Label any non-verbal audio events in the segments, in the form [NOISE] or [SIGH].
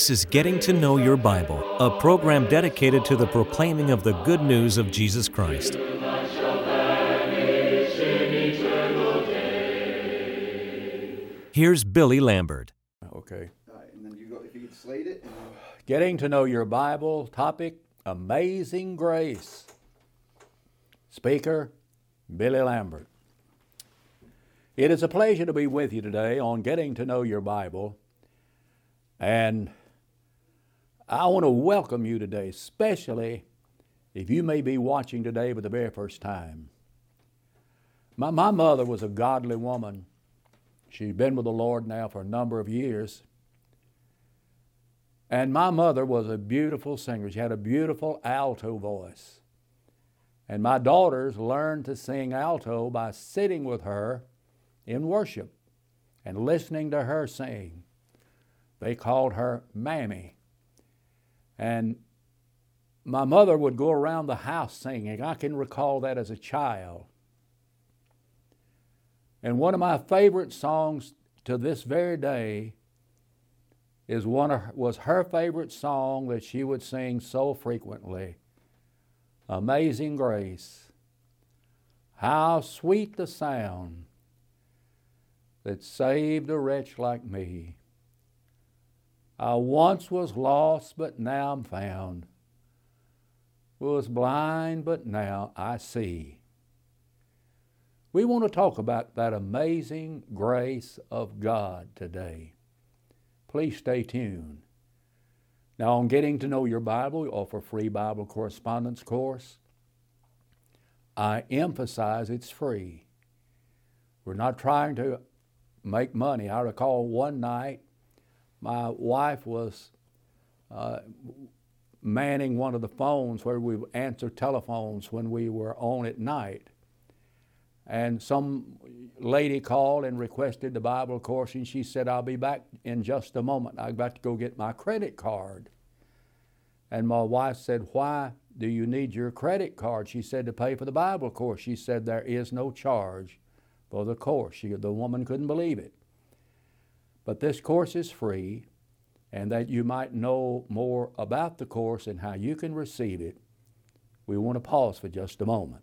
This is Getting to Know Your Bible, a program dedicated to the proclaiming of the good news of Jesus Christ. Here's Billy Lambert. Okay. And you if you slate it. Getting to know your Bible topic Amazing Grace. Speaker Billy Lambert. It is a pleasure to be with you today on Getting to Know Your Bible. And I want to welcome you today, especially if you may be watching today for the very first time. My, my mother was a godly woman. She's been with the Lord now for a number of years. And my mother was a beautiful singer. She had a beautiful alto voice. And my daughters learned to sing alto by sitting with her in worship and listening to her sing. They called her Mammy. And my mother would go around the house singing. I can recall that as a child. And one of my favorite songs to this very day is one of, was her favorite song that she would sing so frequently Amazing Grace. How sweet the sound that saved a wretch like me. I once was lost, but now I'm found. Was blind, but now I see. We want to talk about that amazing grace of God today. Please stay tuned. Now, on getting to know your Bible, we offer a free Bible correspondence course. I emphasize it's free. We're not trying to make money. I recall one night my wife was uh, manning one of the phones where we answer telephones when we were on at night. And some lady called and requested the Bible course, and she said, I'll be back in just a moment. I've got to go get my credit card. And my wife said, Why do you need your credit card? She said, To pay for the Bible course. She said, There is no charge for the course. She, the woman couldn't believe it. But this course is free, and that you might know more about the course and how you can receive it, we want to pause for just a moment.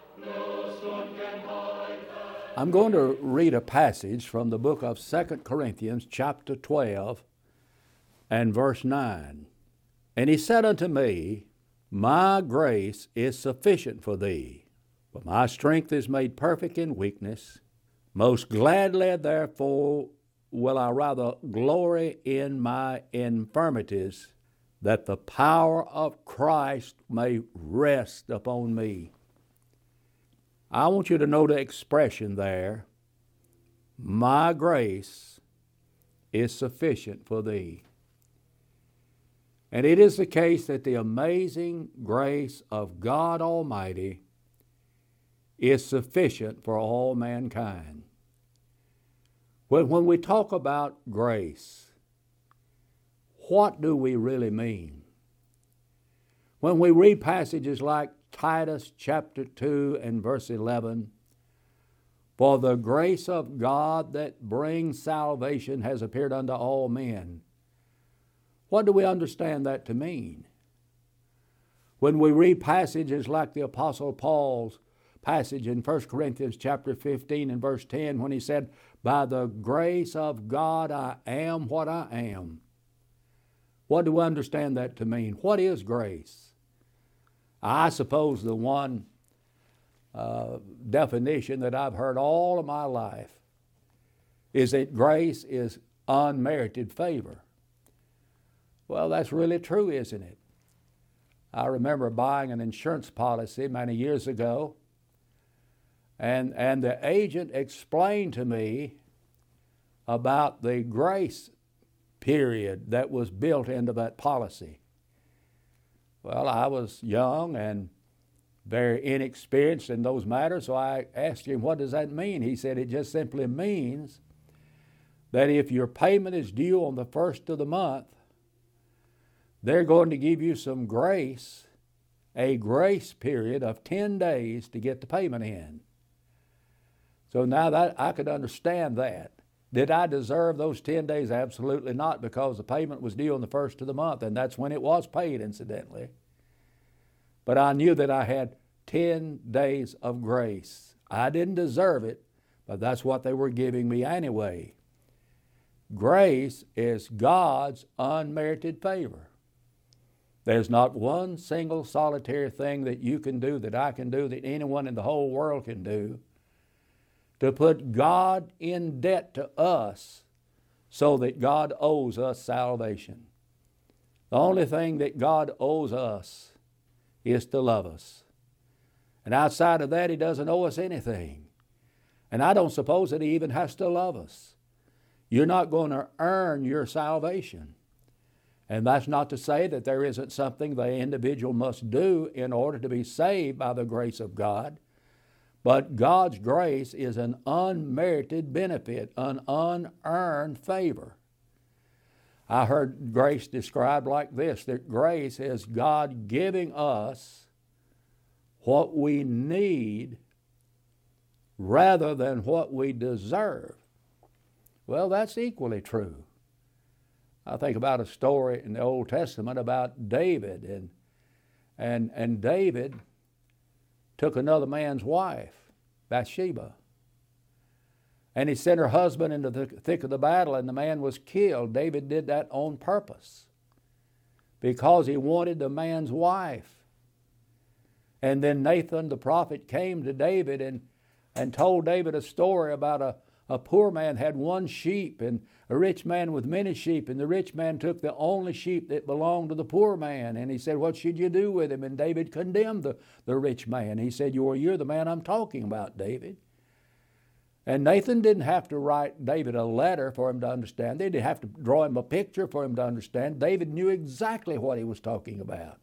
I'm going to read a passage from the book of 2 Corinthians, chapter 12, and verse 9. And he said unto me, My grace is sufficient for thee, for my strength is made perfect in weakness. Most gladly, therefore, will I rather glory in my infirmities, that the power of Christ may rest upon me. I want you to know the expression there My grace is sufficient for thee. And it is the case that the amazing grace of God Almighty is sufficient for all mankind. When, when we talk about grace, what do we really mean? When we read passages like Titus chapter 2 and verse 11. For the grace of God that brings salvation has appeared unto all men. What do we understand that to mean? When we read passages like the Apostle Paul's passage in 1 Corinthians chapter 15 and verse 10 when he said, By the grace of God I am what I am. What do we understand that to mean? What is grace? I suppose the one uh, definition that I've heard all of my life is that grace is unmerited favor. Well, that's really true, isn't it? I remember buying an insurance policy many years ago, and, and the agent explained to me about the grace period that was built into that policy. Well, I was young and very inexperienced in those matters, so I asked him, What does that mean? He said, It just simply means that if your payment is due on the first of the month, they're going to give you some grace, a grace period of 10 days to get the payment in. So now that I could understand that. Did I deserve those 10 days? Absolutely not, because the payment was due on the first of the month, and that's when it was paid, incidentally. But I knew that I had 10 days of grace. I didn't deserve it, but that's what they were giving me anyway. Grace is God's unmerited favor. There's not one single solitary thing that you can do, that I can do, that anyone in the whole world can do to put God in debt to us so that God owes us salvation. The only thing that God owes us is to love us. And outside of that, He doesn't owe us anything. And I don't suppose that He even has to love us. You're not going to earn your salvation. And that's not to say that there isn't something the individual must do in order to be saved by the grace of God. But God's grace is an unmerited benefit, an unearned favor. I heard grace described like this that grace is God giving us what we need rather than what we deserve. Well, that's equally true. I think about a story in the Old Testament about David and and and David took another man's wife, Bathsheba. And he sent her husband into the thick of the battle, and the man was killed. David did that on purpose because he wanted the man's wife. And then Nathan the prophet came to David and, and told David a story about a, a poor man had one sheep and a rich man with many sheep, and the rich man took the only sheep that belonged to the poor man. And he said, What should you do with him? And David condemned the, the rich man. He said, you're, you're the man I'm talking about, David. And Nathan didn't have to write David a letter for him to understand. They didn't have to draw him a picture for him to understand. David knew exactly what he was talking about.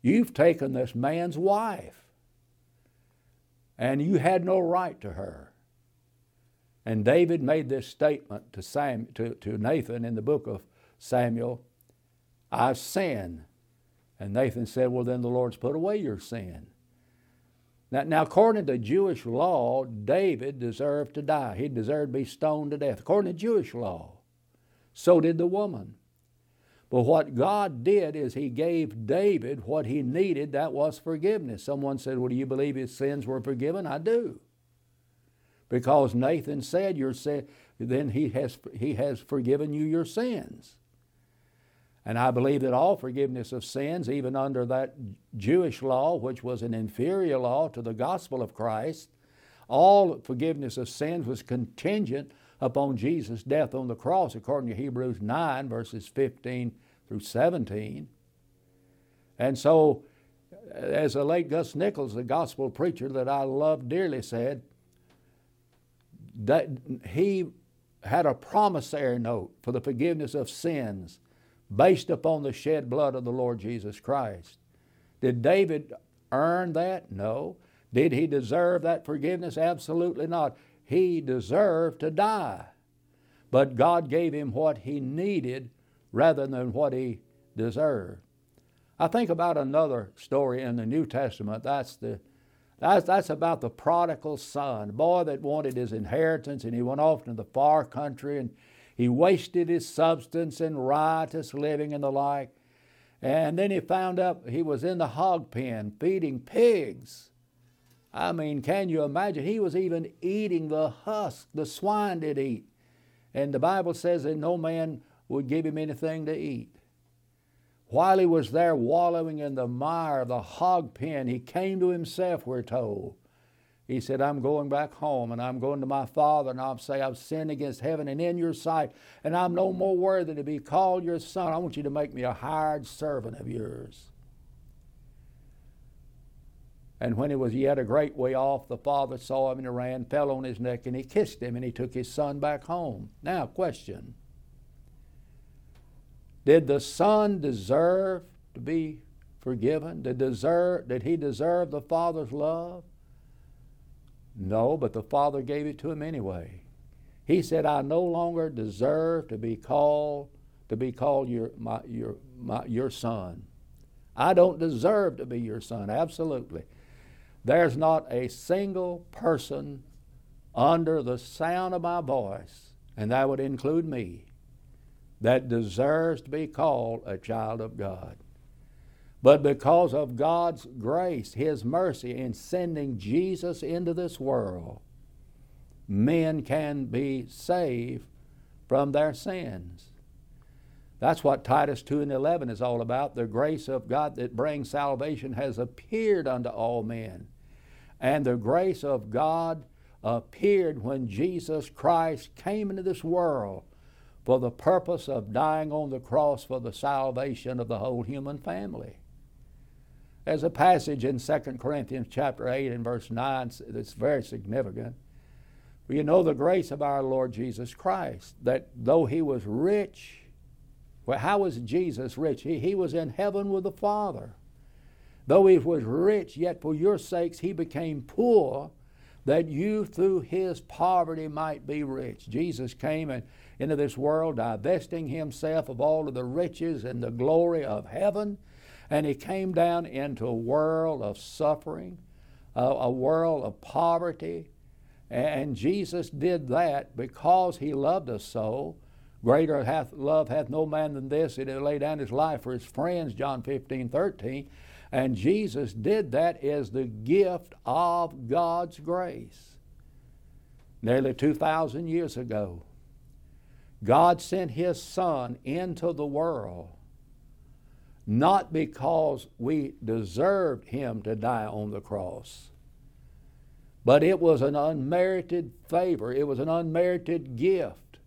You've taken this man's wife, and you had no right to her. And David made this statement to, Sam, to, to Nathan in the book of Samuel I sin. And Nathan said, Well, then the Lord's put away your sin. Now, now, according to Jewish law, David deserved to die. He deserved to be stoned to death, according to Jewish law. So did the woman. But what God did is He gave David what he needed, that was forgiveness. Someone said, Well, do you believe his sins were forgiven? I do because Nathan said your sin, then he has, he has forgiven you your sins. And I believe that all forgiveness of sins, even under that Jewish law, which was an inferior law to the gospel of Christ, all forgiveness of sins was contingent upon Jesus' death on the cross, according to Hebrews 9, verses 15 through 17. And so, as the late Gus Nichols, the gospel preacher that I love dearly, said, that he had a promissory note for the forgiveness of sins based upon the shed blood of the Lord Jesus Christ. Did David earn that? No. Did he deserve that forgiveness? Absolutely not. He deserved to die. But God gave him what he needed rather than what he deserved. I think about another story in the New Testament. That's the that's, that's about the prodigal son, boy that wanted his inheritance and he went off to the far country and he wasted his substance in riotous living and the like. And then he found out he was in the hog pen feeding pigs. I mean, can you imagine? He was even eating the husk the swine did eat. And the Bible says that no man would give him anything to eat. While he was there wallowing in the mire the hog pen, he came to himself, we're told. He said, I'm going back home and I'm going to my father and I'll say, I've sinned against heaven and in your sight, and I'm no more worthy to be called your son. I want you to make me a hired servant of yours. And when he was yet a great way off, the father saw him and he ran, fell on his neck, and he kissed him, and he took his son back home. Now, question Did the son deserve to be forgiven? Did, deserve, did he deserve the father's love? No, but the father gave it to him anyway. He said, I no longer deserve to be called to be called your, my, your, my, your son. I don't deserve to be your son, absolutely. There's not a single person under the sound of my voice, and that would include me, that deserves to be called a child of God. But because of God's grace, His mercy in sending Jesus into this world, men can be saved from their sins. That's what Titus 2 and 11 is all about. The grace of God that brings salvation has appeared unto all men. And the grace of God appeared when Jesus Christ came into this world for the purpose of dying on the cross for the salvation of the whole human family. There's a passage in 2 Corinthians chapter 8 and verse 9 that's very significant. You know the grace of our Lord Jesus Christ, that though he was rich, well, how was Jesus rich? He, he was in heaven with the Father. Though he was rich, yet for your sakes he became poor, that you through his poverty might be rich. Jesus came and into this world, divesting himself of all of the riches and the glory of heaven, and he came down into a world of suffering, a, a world of poverty. And Jesus did that because he loved us so Greater hath, love hath no man than this, that he lay down his life for his friends, John 15, 13. And Jesus did that as the gift of God's grace. Nearly 2,000 years ago, God sent His Son into the world not because we deserved Him to die on the cross, but it was an unmerited favor, it was an unmerited gift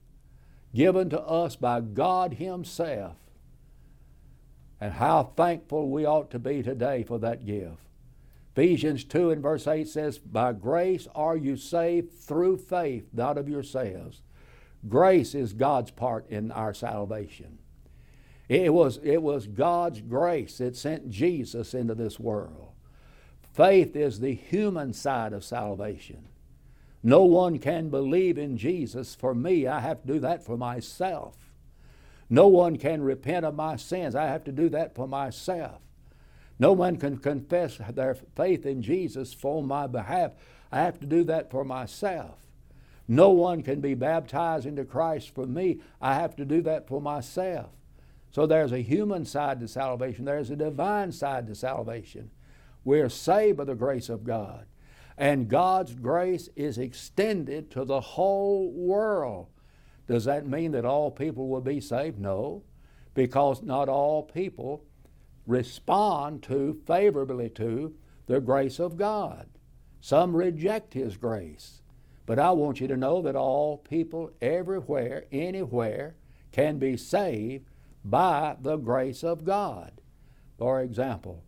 given to us by God Himself. And how thankful we ought to be today for that gift. Ephesians 2 and verse 8 says, By grace are you saved through faith, not of yourselves. Grace is God's part in our salvation. It was, it was God's grace that sent Jesus into this world. Faith is the human side of salvation. No one can believe in Jesus for me. I have to do that for myself. No one can repent of my sins. I have to do that for myself. No one can confess their faith in Jesus for my behalf. I have to do that for myself. No one can be baptized into Christ for me. I have to do that for myself. So there's a human side to salvation, there's a divine side to salvation. We're saved by the grace of God. And God's grace is extended to the whole world. Does that mean that all people will be saved? No, because not all people respond to, favorably to, the grace of God. Some reject His grace. But I want you to know that all people, everywhere, anywhere, can be saved by the grace of God. For example,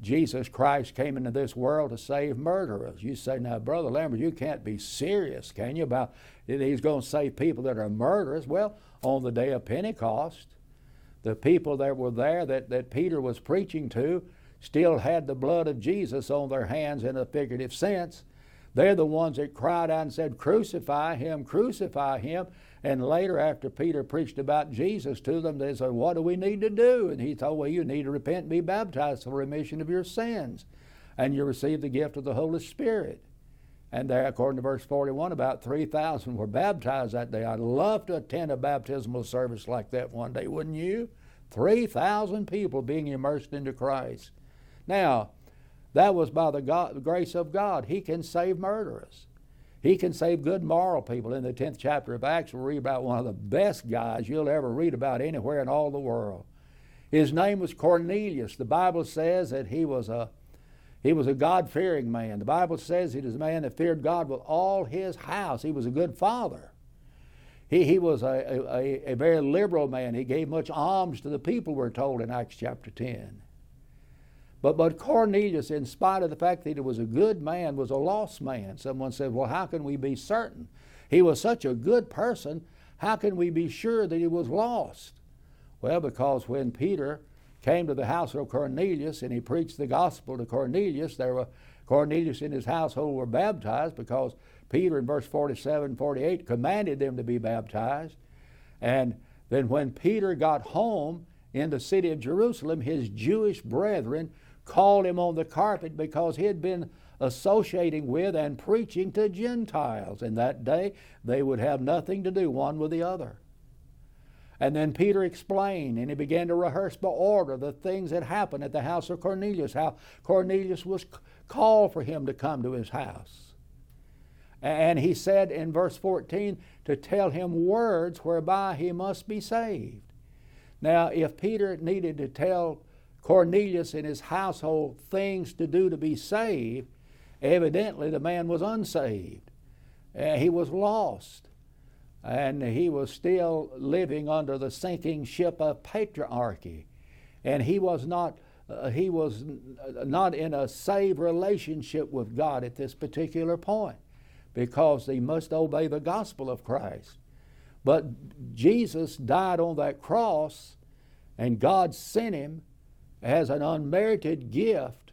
Jesus Christ came into this world to save murderers. You say, now, Brother Lambert, you can't be serious, can you, about he's going to save people that are murderers? Well, on the day of Pentecost, the people that were there that, that Peter was preaching to still had the blood of Jesus on their hands in a figurative sense. They're the ones that cried out and said, Crucify him, crucify him. And later, after Peter preached about Jesus to them, they said, What do we need to do? And he told, Well, you need to repent and be baptized for remission of your sins. And you receive the gift of the Holy Spirit. And there, according to verse 41, about 3,000 were baptized that day. I'd love to attend a baptismal service like that one day, wouldn't you? 3,000 people being immersed into Christ. Now, that was by the, God, grace of God. He can save murderers. He can save good moral people. In the 10th chapter of Acts, we'll read about one of the best guys you'll ever read about anywhere in all the world. His name was Cornelius. The Bible says that he was a he was a God fearing man. The Bible says he was a man that feared God with all his house. He was a good father. He, he was a, a, a very liberal man. He gave much alms to the people, we're told in Acts chapter 10. But, but Cornelius, in spite of the fact that he was a good man, was a lost man. Someone said, Well, how can we be certain? He was such a good person, how can we be sure that he was lost? Well, because when Peter came to the house of Cornelius and he preached the gospel to Cornelius, there were Cornelius and his household were baptized because Peter in verse 47 48 commanded them to be baptized. And then when Peter got home in the city of Jerusalem, his Jewish brethren called him on the carpet because he had been associating with and preaching to Gentiles. In that day, they would have nothing to do one with the other. And then Peter explained, and he began to rehearse by order the things that happened at the house of Cornelius, how Cornelius was called for him to come to his house. And he said in verse 14 to tell him words whereby he must be saved. Now, if Peter needed to tell Cornelius and his household things to do to be saved, evidently the man was unsaved. Uh, he was lost. And he was still living under the sinking ship of patriarchy. And he was not uh, he was not in a saved relationship with God at this particular point because he must obey the gospel of Christ. But Jesus died on that cross, and God sent him as an unmerited gift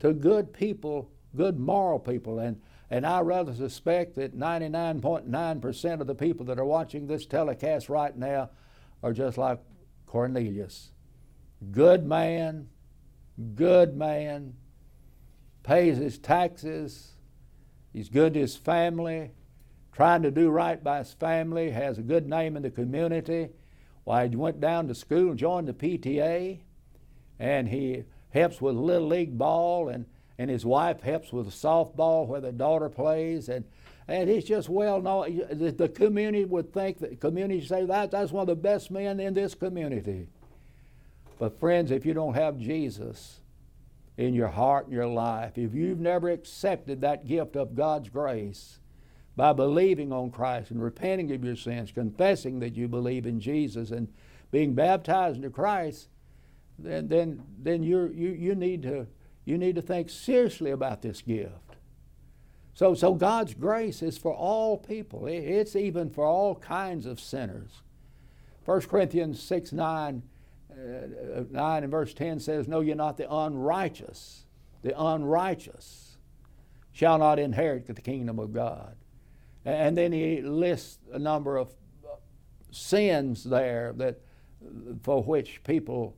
to good people, good moral people. And, and I rather suspect that 99.9% of the people that are watching this telecast right now are just like Cornelius. Good man, good man, pays his taxes, he's good to his family, trying to do right by his family, has a good name in the community. Why, he went down to school and joined the PTA, and he helps with Little League ball, and, and his wife helps with softball where the daughter plays, and and he's just well known. The community would think that community say that that's one of the best men in this community. But, friends, if you don't have Jesus in your heart and your life, if you've never accepted that gift of God's grace by believing on Christ and repenting of your sins, confessing that you believe in Jesus, and being baptized into Christ, then, then, then you you, you, need to, you need to think seriously about this gift. So, so God's grace is for all people. It's even for all kinds of sinners. 1 Corinthians 6 9 uh, uh, 9 and verse 10 says, Know ye not the unrighteous, the unrighteous shall not inherit the kingdom of God. And then he lists a number of uh, sins there that uh, for which people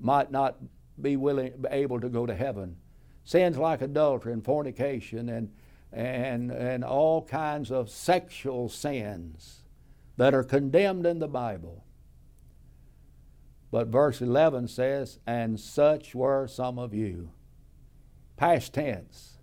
might not be willing able to go to heaven. Sins like adultery and fornication and and and all kinds of sexual sins that are condemned in the Bible. But verse 11 says, And such were some of you. Past tense.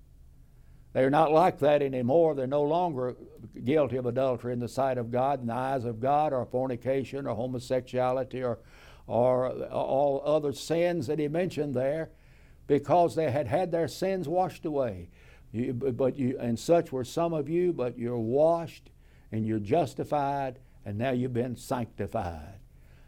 They're not like that anymore. They're no longer guilty of adultery in the sight of God, in the eyes of God, or fornication, or homosexuality, or, or all other sins that he mentioned there, because they had had their sins washed away. You, but you, and such were some of you, but you're washed and you're justified, and now you've been sanctified.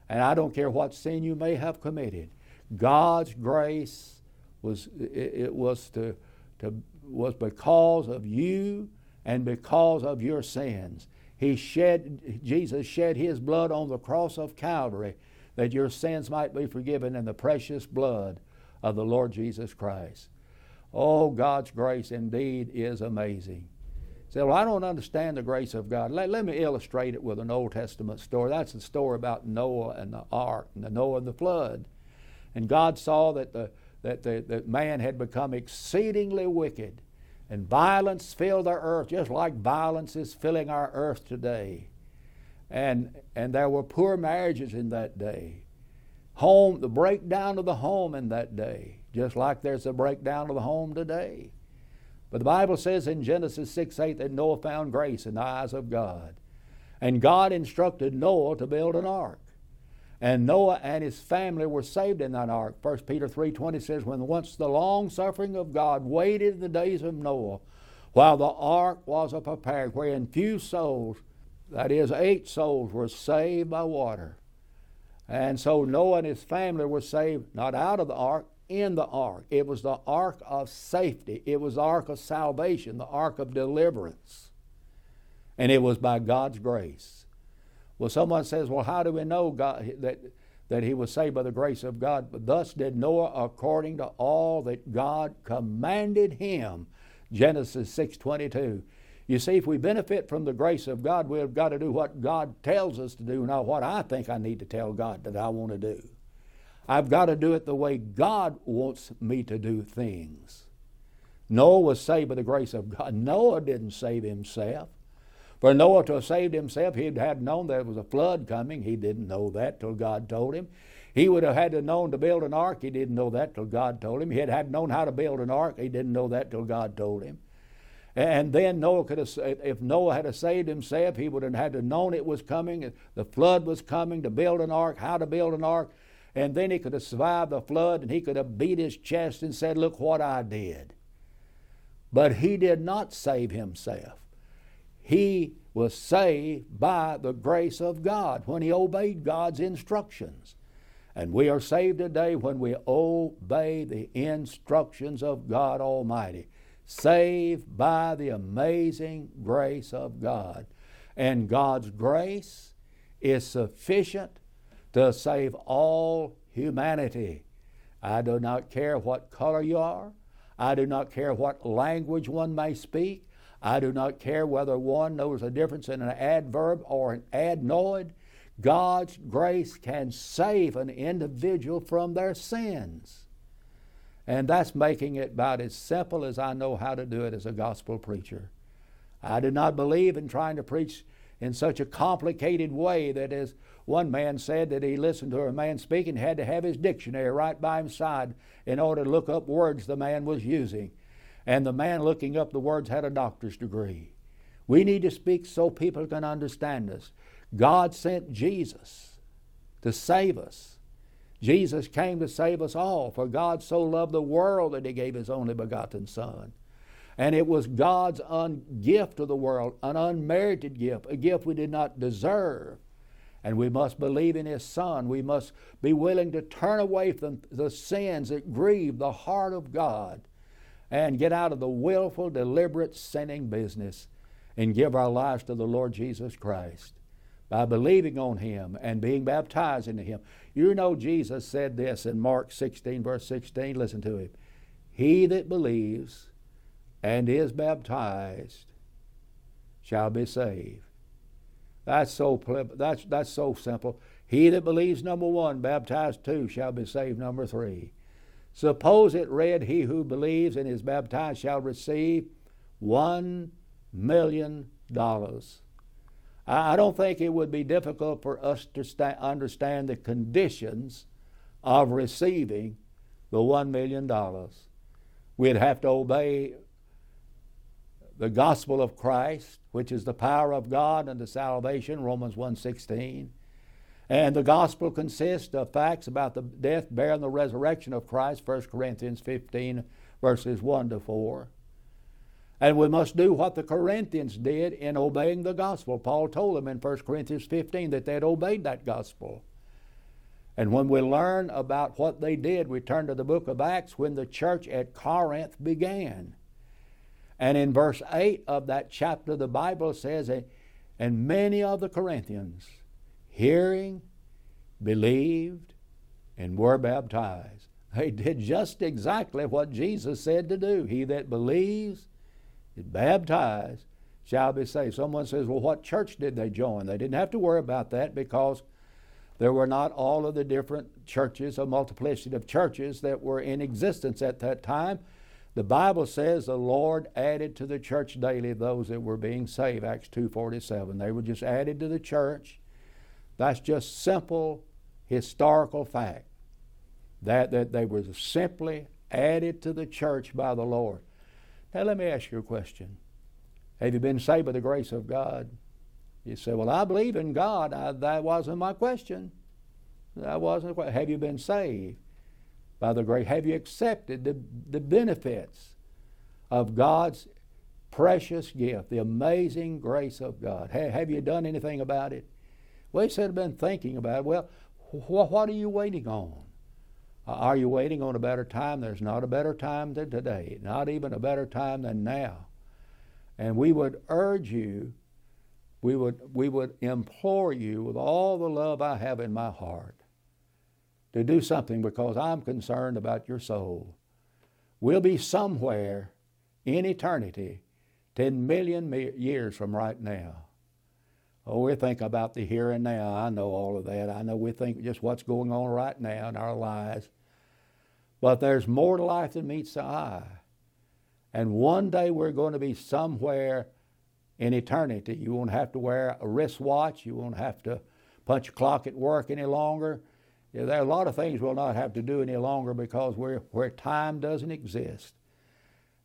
And I don't care what sin you may have committed. God's grace was it, it was to, to was because of you and because of your sins. He shed Jesus shed his blood on the cross of Calvary that your sins might be forgiven in the precious blood of the Lord Jesus Christ. Oh, God's grace indeed is amazing. Say, well, I don't understand the grace of God. Let, let me illustrate it with an Old Testament story. That's the story about Noah and the ark, and the Noah and the flood. And God saw that the that the that man had become exceedingly wicked, and violence filled our earth, just like violence is filling our earth today. And and there were poor marriages in that day. Home, the breakdown of the home in that day, just like there's a breakdown of the home today. But the Bible says in Genesis 6 8 that Noah found grace in the eyes of God. And God instructed Noah to build an ark. And Noah and his family were saved in that ark. 1 Peter 3.20 says, When once the long suffering of God waited in the days of Noah, while the ark was prepared, wherein few souls, that is, eight souls, were saved by water. And so Noah and his family were saved not out of the ark, in the ark. It was the ark of safety. It was the ark of salvation, the ark of deliverance. And it was by God's grace. Well, someone says, well, how do we know God, that, that he was saved by the grace of God? But thus did Noah according to all that God commanded him. Genesis 6.22. You see, if we benefit from the grace of God, we've got to do what God tells us to do, not what I think I need to tell God that I want to do. I've got to do it the way God wants me to do things. Noah was saved by the grace of God. [LAUGHS] Noah didn't save himself. For Noah to have saved himself, he'd had known there was a flood coming. He didn't know that till God told him. He would have had to known to build an ark. He didn't know that till God told him. He had had known how to build an ark. He didn't know that till God told him. And then Noah could have, if Noah had saved himself, he would have had to known it was coming, the flood was coming, to build an ark, how to build an ark. And then he could have survived the flood and he could have beat his chest and said, Look what I did. But he did not save himself. He was saved by the grace of God when he obeyed God's instructions. And we are saved today when we obey the instructions of God Almighty. Saved by the amazing grace of God. And God's grace is sufficient to save all humanity. I do not care what color you are. I do not care what language one may speak. I do not care whether one knows the difference in an adverb or an adenoid. God's grace can save an individual from their sins. And that's making it about as simple as I know how to do it as a gospel preacher. I do not believe in trying to preach in such a complicated way that as one man said that he listened to a man speaking, had to have his dictionary right by his side in order to look up words the man was using. And the man looking up the words had a doctor's degree. We need to speak so people can understand us. God sent Jesus to save us. Jesus came to save us all, for God so loved the world that he gave his only begotten Son. And it was God's un- gift to the world, an unmerited gift, a gift we did not deserve. And we must believe in His Son. We must be willing to turn away from the sins that grieve the heart of God and get out of the willful, deliberate sinning business and give our lives to the Lord Jesus Christ by believing on Him and being baptized into Him. You know, Jesus said this in Mark 16, verse 16. Listen to Him. He that believes and is baptized shall be saved. That's so that's that's so simple. He that believes number one, baptized two, shall be saved number three. Suppose it read, He who believes and is baptized shall receive one million dollars. I don't think it would be difficult for us to understand the conditions of receiving the one million dollars. We'd have to obey the gospel of Christ, which is the power of God unto salvation, Romans 1.16. And the gospel consists of facts about the death, burial, and the resurrection of Christ, 1 Corinthians 15, verses 1 to 4. And we must do what the Corinthians did in obeying the gospel. Paul told them in 1 Corinthians 15 that they had obeyed that gospel. And when we learn about what they did, we turn to the book of Acts when the church at Corinth began. And in verse 8 of that chapter, the Bible says, And many of the Corinthians, hearing, believed, and were baptized. They did just exactly what Jesus said to do. He that believes, baptized, shall be saved. Someone says, Well, what church did they join? They didn't have to worry about that because there were not all of the different churches, a multiplicity of churches that were in existence at that time. The Bible says the Lord added to the church daily those that were being saved, Acts 2.47. They were just added to the church. That's just simple historical fact. That, that they were simply added to the church by the Lord. Now let me ask you a question. Have you been saved by the grace of God? You say, Well, I believe in God. I, that wasn't my question. That wasn't. Have you been saved? by the grace? Have you accepted the, the benefits of God's precious gift, the amazing grace of God? Have, have you done anything about it? Well, he said, I've been thinking about it. Well, wh- what are you waiting on? Uh, are you waiting on a better time? There's not a better time than today, not even a better time than now. And we would urge you, we would, we would implore you with all the love I have in my heart to do something because I'm concerned about your soul. We'll be somewhere in eternity 10 million years from right now. Oh, we think about the here and now. I know all of that. I know we think just what's going on right now in our lives. But there's more to life than meets the eye. And one day we're going to be somewhere in eternity. You won't have to wear a wristwatch. You won't have to punch a clock at work any longer. There are a lot of things we'll not have to do any longer because we're where time doesn't exist.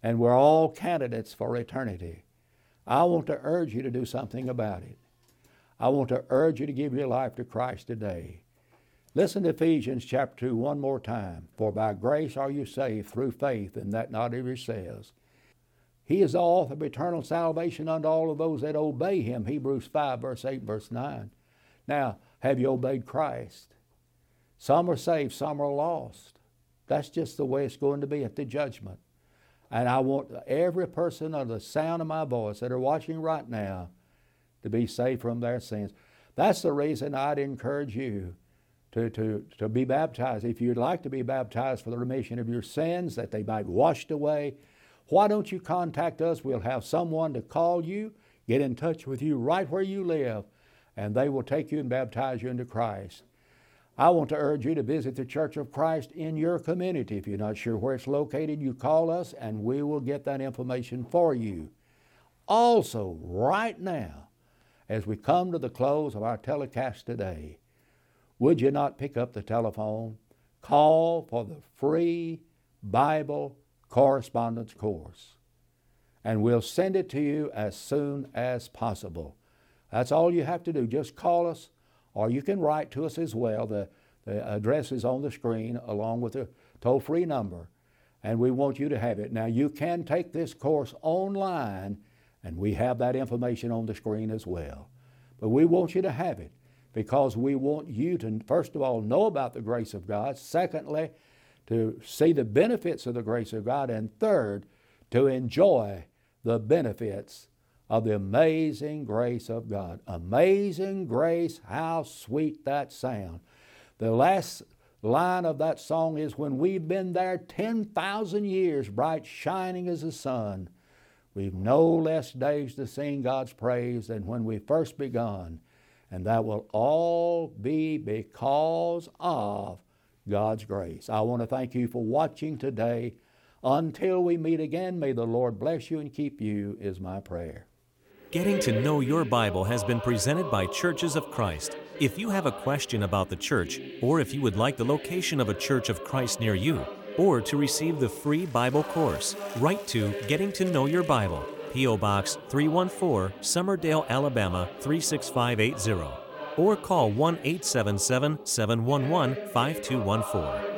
And we're all candidates for eternity. I want to urge you to do something about it. I want to urge you to give your life to Christ today. Listen to Ephesians chapter 2 one more time. For by grace are you saved through faith, and that not of yourselves. He is the author of eternal salvation unto all of those that obey him. Hebrews 5, verse 8, verse 9. Now, have you obeyed Christ? Some are saved, some are lost. That's just the way it's going to be at the judgment. And I want every person under the sound of my voice that are watching right now to be saved from their sins. That's the reason I'd encourage you to, to, to be baptized. If you'd like to be baptized for the remission of your sins, that they might be washed away, why don't you contact us? We'll have someone to call you, get in touch with you right where you live, and they will take you and baptize you into Christ. I want to urge you to visit the Church of Christ in your community. If you're not sure where it's located, you call us and we will get that information for you. Also, right now, as we come to the close of our telecast today, would you not pick up the telephone? Call for the free Bible correspondence course. And we'll send it to you as soon as possible. That's all you have to do. Just call us, or you can write to us as well. The, the address is on the screen along with the toll free number. And we want you to have it. Now, you can take this course online, and we have that information on the screen as well. But we want you to have it because we want you to, first of all, know about the grace of God. Secondly, to see the benefits of the grace of God. And third, to enjoy the benefits of the amazing grace of God. Amazing grace, how sweet that sound. The last line of that song is when we've been there 10,000 years, bright shining as the sun. We've no less days to sing God's praise than when we first begun. And that will all be because of God's grace. I want to thank you for watching today. Until we meet again, may the Lord bless you and keep you, is my prayer. Getting to know your Bible has been presented by Churches of Christ. If you have a question about the church, or if you would like the location of a Church of Christ near you, or to receive the free Bible course, write to Getting to Know Your Bible, P.O. Box 314, Summerdale, Alabama 36580, or call 1 877 711 5214.